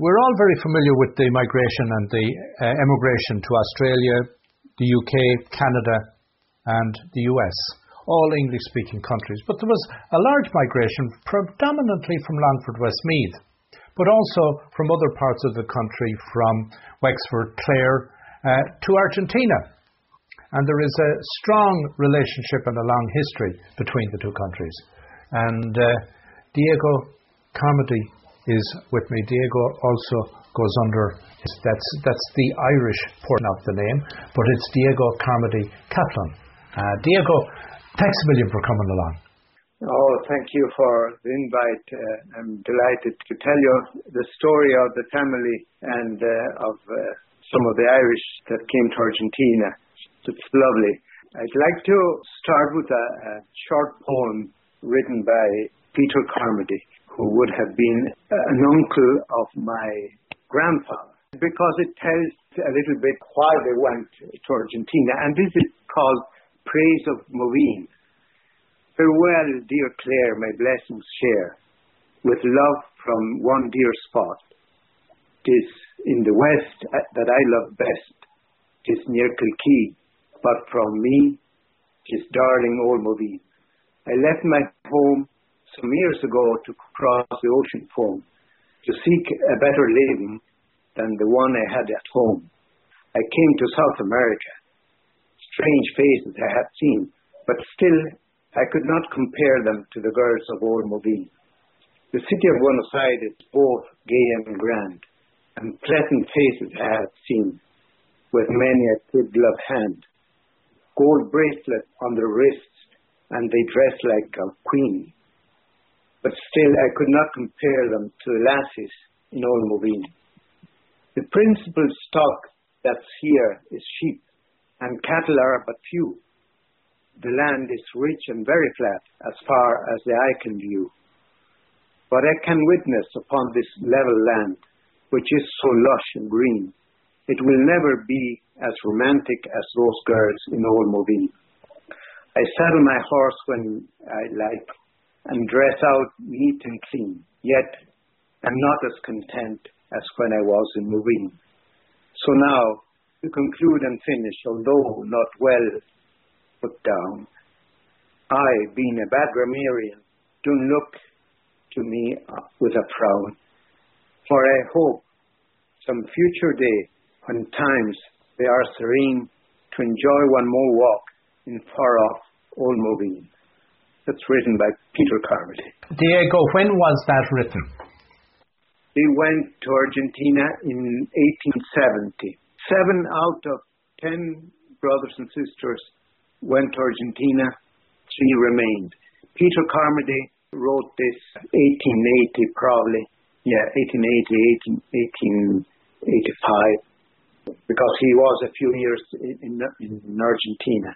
we're all very familiar with the migration and the uh, emigration to Australia, the UK, Canada, and the US, all English speaking countries. But there was a large migration predominantly from Longford Westmeath, but also from other parts of the country, from Wexford, Clare, uh, to Argentina. And there is a strong relationship and a long history between the two countries. And uh, Diego Carmody is with me. Diego also goes under, that's, that's the Irish portion of the name, but it's Diego Carmody Kaplun. Uh, Diego, thanks a million for coming along. Oh, thank you for the invite. Uh, I'm delighted to tell you the story of the family and uh, of uh, some of the Irish that came to Argentina. It's lovely. I'd like to start with a, a short poem written by Peter Carmody who would have been an uncle of my grandfather, because it tells a little bit why they went to Argentina. And this is called Praise of Moveen. Farewell, dear Clare, my blessings share, with love from one dear spot. Tis in the west uh, that I love best, tis near Kilkee, but from me, tis darling old Moveen. I left my home some years ago to cross the ocean foam to seek a better living than the one I had at home. I came to South America. Strange faces I had seen, but still I could not compare them to the girls of old Moveen. The city of Buenos Aires is both gay and grand, and pleasant faces I had seen, with many a kid glove hand, gold bracelet on their wrists, and they dress like a queen but still I could not compare them to the lassies in old Moveen. The principal stock that's here is sheep, and cattle are but few. The land is rich and very flat as far as the eye can view. But I can witness upon this level land, which is so lush and green, it will never be as romantic as those girls in old Moveen. I saddle my horse when I like, and dress out neat and clean, yet am not as content as when I was in Moveen. So now, to conclude and finish, although not well put down, I, being a bad grammarian, do look to me with a frown, for I hope some future day, when times they are serene, to enjoy one more walk in far off old Moveen. That's written by Peter Carmody. Diego, when was that written? He went to Argentina in 1870. Seven out of ten brothers and sisters went to Argentina, three remained. Peter Carmody wrote this 1880 probably, yeah, 1880, 1885, because he was a few years in, in, in Argentina.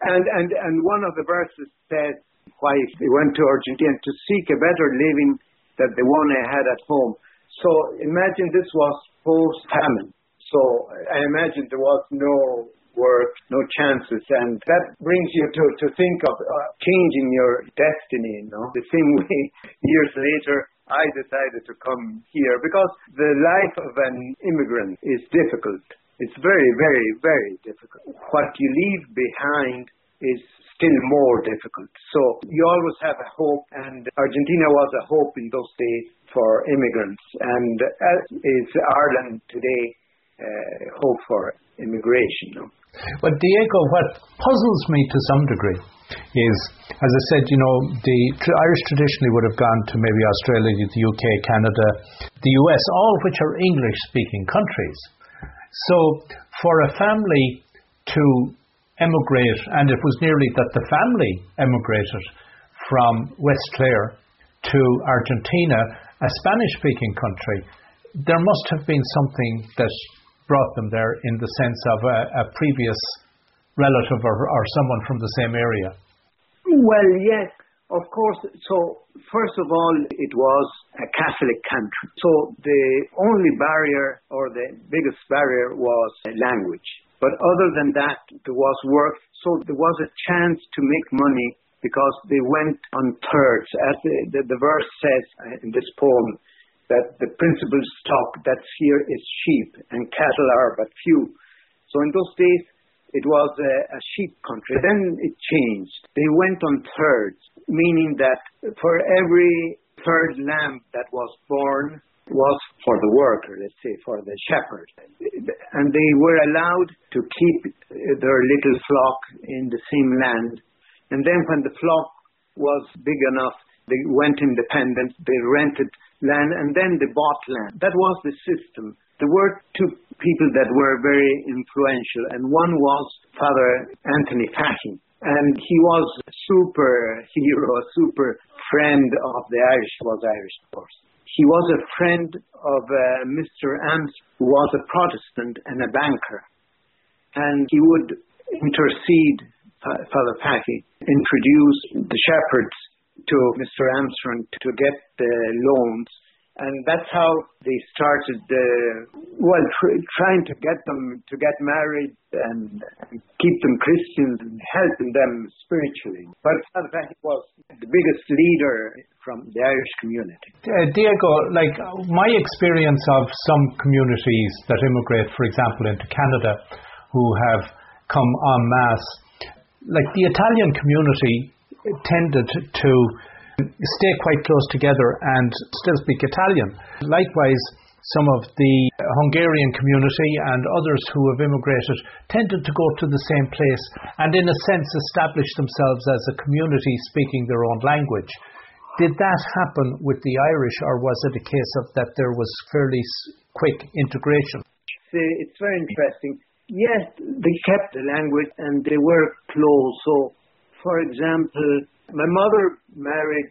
And, and, and one of the verses said, why he went to Argentina to seek a better living than the one I had at home. So imagine this was post famine. So I imagine there was no work, no chances, and that brings you to, to think of uh, changing your destiny. You know, the same way years later I decided to come here because the life of an immigrant is difficult. It's very, very, very difficult. What you leave behind is still more difficult. So you always have a hope, and Argentina was a hope in those days for immigrants, and as is Ireland today, uh, hope for immigration. But Diego, what puzzles me to some degree is, as I said, you know, the Irish traditionally would have gone to maybe Australia, the UK, Canada, the US, all which are English-speaking countries. So for a family to emigrate, and it was nearly that the family emigrated from West Clare to Argentina, a Spanish speaking country. There must have been something that brought them there in the sense of a, a previous relative or, or someone from the same area. Well, yes, of course. So, first of all, it was a Catholic country. So, the only barrier or the biggest barrier was language. But other than that, there was work. So there was a chance to make money because they went on thirds. As the, the, the verse says uh, in this poem, that the principal stock that's here is sheep, and cattle are but few. So in those days, it was a, a sheep country. Then it changed. They went on thirds, meaning that for every third lamb that was born was for the worker, let's say, for the shepherd. And they were allowed to keep their little flock in the same land. And then when the flock was big enough, they went independent, they rented land, and then they bought land. That was the system. There were two people that were very influential, and one was Father Anthony Fahy. And he was a super hero, a super friend of the Irish, was Irish, of course. He was a friend of uh, Mr. Ams, who was a Protestant and a banker. And he would intercede, Father Fahy, introduce the shepherds to Mr. Armstrong to get the loans. And that's how they started, uh, well, tr- trying to get them to get married and, keep them Christians and helping them spiritually. But Fahy was the biggest leader from the Irish community. Uh, Diego, like my experience of some communities that immigrate, for example, into Canada, who have come en masse, like the Italian community tended to stay quite close together and still speak Italian. Likewise, some of the Hungarian community and others who have immigrated tended to go to the same place and, in a sense, establish themselves as a community speaking their own language. Did that happen with the Irish, or was it a case of that there was fairly quick integration? Uh, it's very interesting. Yes, they kept the language and they were close. So, for example, my mother married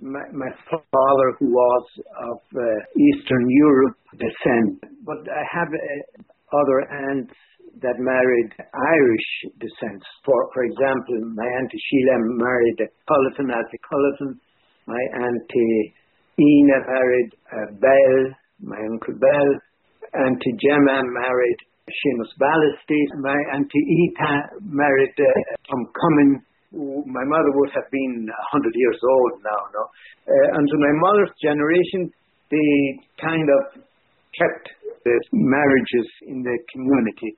my, my father, who was of uh, Eastern Europe descent. But I have uh, other aunts that married Irish descent. For for example, my auntie Sheila married a Culleton, Alfie Culleton. My auntie Ina married uh, Bell, my uncle Bell. Auntie Gemma married Seamus Ballasty. My auntie Ita married uh, Tom Cummins my mother would have been 100 years old now, no? Uh, and to my mother's generation, they kind of kept the marriages in the community.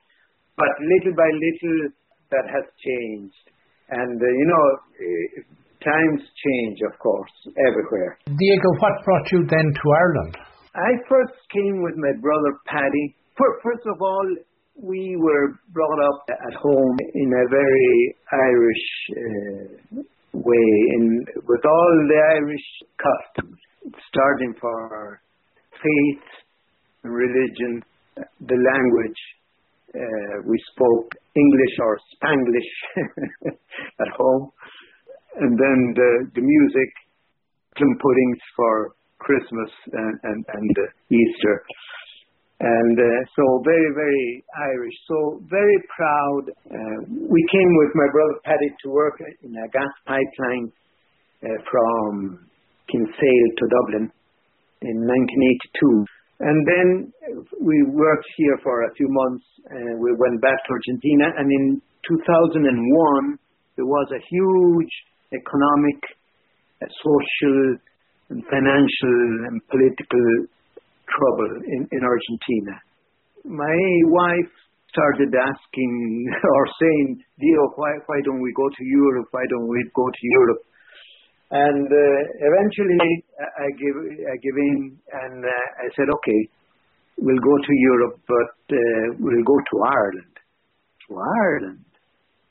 But little by little, that has changed. And, uh, you know, uh, times change, of course, everywhere. Diego, what brought you then to Ireland? I first came with my brother Paddy. First of all, we were brought up at home in a very Irish uh, way, in, with all the Irish customs, starting for faith, religion, the language. Uh, we spoke English or Spanglish at home, and then the, the music, plum puddings for Christmas and, and, and Easter and uh, so very, very Irish. So very proud. Uh, we came with my brother Paddy to work in a gas pipeline uh, from Kinsale to Dublin in 1982. And then we worked here for a few months. and we went back to Argentina, and in 2001 there was a huge economic, uh, social, and financial and political trouble in, in Argentina. My wife started asking or saying, Dio, why, why don't we go to Europe? Why don't we go to Europe? And uh, eventually I give, I in and uh, I said, okay, we'll go to Europe, but uh, we'll go to Ireland. To Ireland?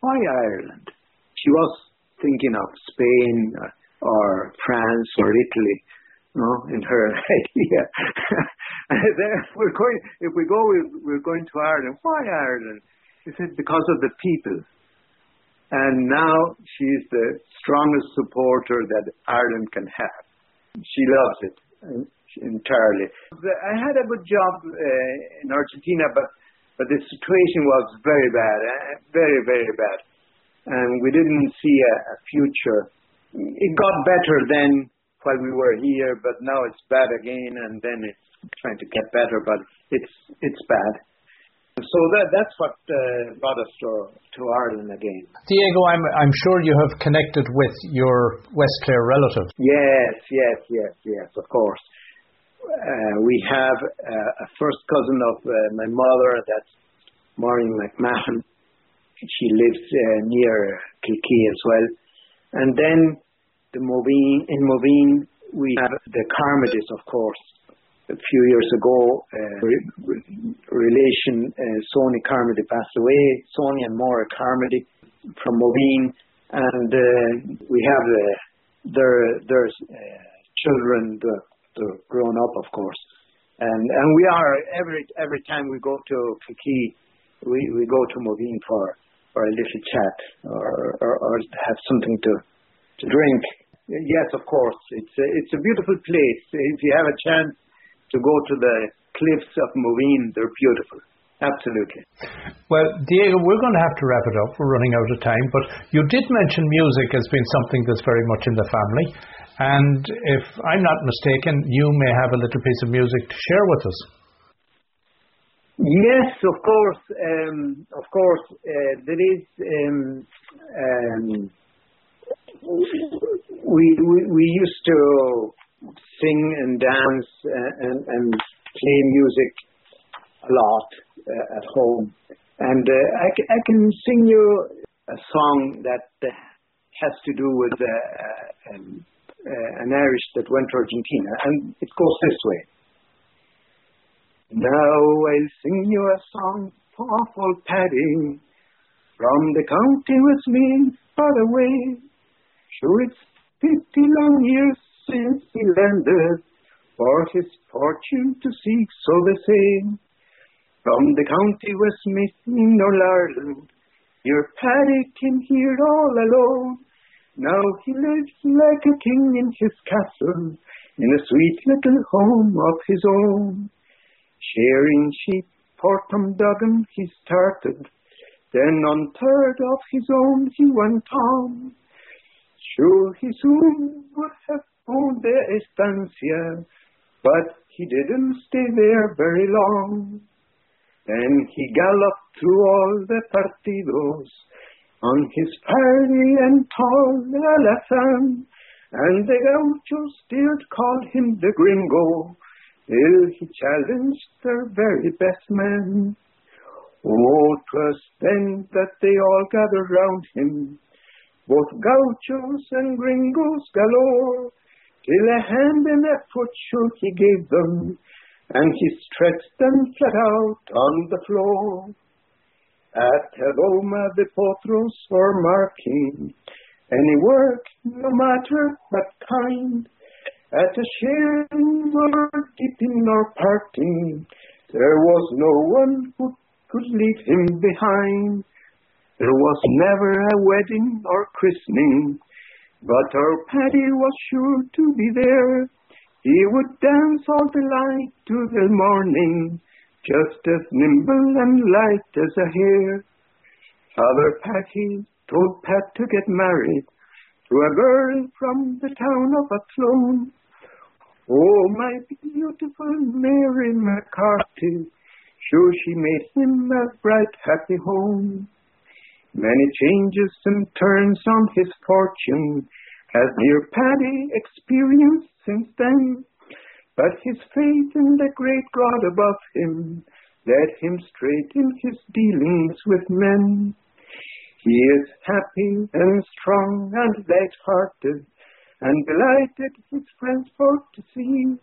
Why Ireland? She was thinking of Spain or France or Italy no, in her idea. we're going, if we go, we're going to Ireland. Why Ireland? He said, because of the people. And now she's the strongest supporter that Ireland can have. She loves it entirely. I had a good job uh, in Argentina, but but the situation was very bad, uh, very very bad, and we didn't see a, a future. It got better then while we were here, but now it's bad again, and then it's trying to get better, but it's it's bad. So that that's what uh, brought us to, to Ireland again. Diego, I'm I'm sure you have connected with your West Clare relative. Yes, yes, yes, yes, of course. uh, we have uh, a first cousin of uh, my mother, that's Maureen McMahon. She lives uh, near Kilkee as well. The Moveen, in Moveen, we have the Carmodys, of course. A few years ago, uh, re- relation uh, Sonia Carmody passed away. Sony and Maura Carmody from Moveen, and uh, we have uh, their their uh, children, the, the grown up, of course. And and we are every every time we go to Kilkee, we, we go to Moveen for for a little chat or, or, or have something to to drink. Yes, of course. It's a, it's a beautiful place. If you have a chance to go to the cliffs of Moveen, they're beautiful. Absolutely. Well, Diego, we're going to have to wrap it up. We're running out of time. But you did mention music as being something that's very much in the family. And if I'm not mistaken, you may have a little piece of music to share with us. Yes, of course. Um, of course, uh, there is. Um, um, we, used to sing and dance uh, and, play music a lot uh, at home, and uh, I, can sing you a song that has to do with um, an Irish that went to Argentina, and it goes this way. Now I'll sing you a song, awful Paddy, from the county Westmeath far away. It's fifty long years since he landed, for his fortune to seek, so they say. From the county Westmeath in All Ireland, your Paddy came here all alone. Now he lives like a king in his castle, in a sweet little home of his own. Shearing sheep for Tom he started, then on third of his own he went on. Sure he soon would have owned the estancia, but he didn't stay there very long. Then he galloped through all the partidos on his fiery and tall alazan, and the gauchos still called him the gringo, till he challenged their very best men. Oh, 'twas then that they all gathered round him, both gauchos and gringos galore, till a hand and a foot he gave them, and he stretched them flat out on the floor. At Loma de Potros for marking any work, no matter what kind, at a sharing or dipping or parting, there was no one who could leave him behind. There was never a wedding or christening, but our Paddy was sure to be there. He would dance all the night to the morning, just as nimble and light as a hare. Father Paddy told Pat to get married to a girl from the town of Athlone. Oh, my beautiful Mary McCarthy, sure she made him a bright, happy home. Many changes and turns on his fortune has dear Paddy experienced since then, but his faith in the great God above him led him straight in his dealings with men. He is happy and strong and light-hearted, and delighted his friends for to see.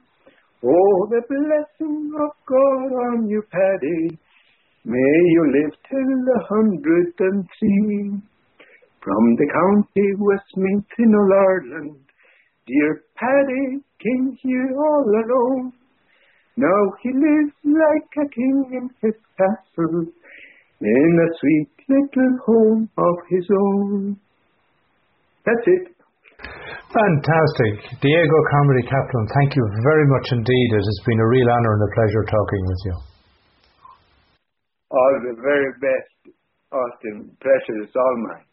Oh, the blessing of God on you, Paddy. May you live till a hundred and three. From the county Westmeath in all Ireland, dear Paddy came here all alone. Now he lives like a king in his castle, in a sweet little home of his own. That's it. Fantastic. Diego Carmody Kaplun, thank you very much indeed. It has been a real honour and a pleasure talking with you. All the very best, Austin. Is all mine.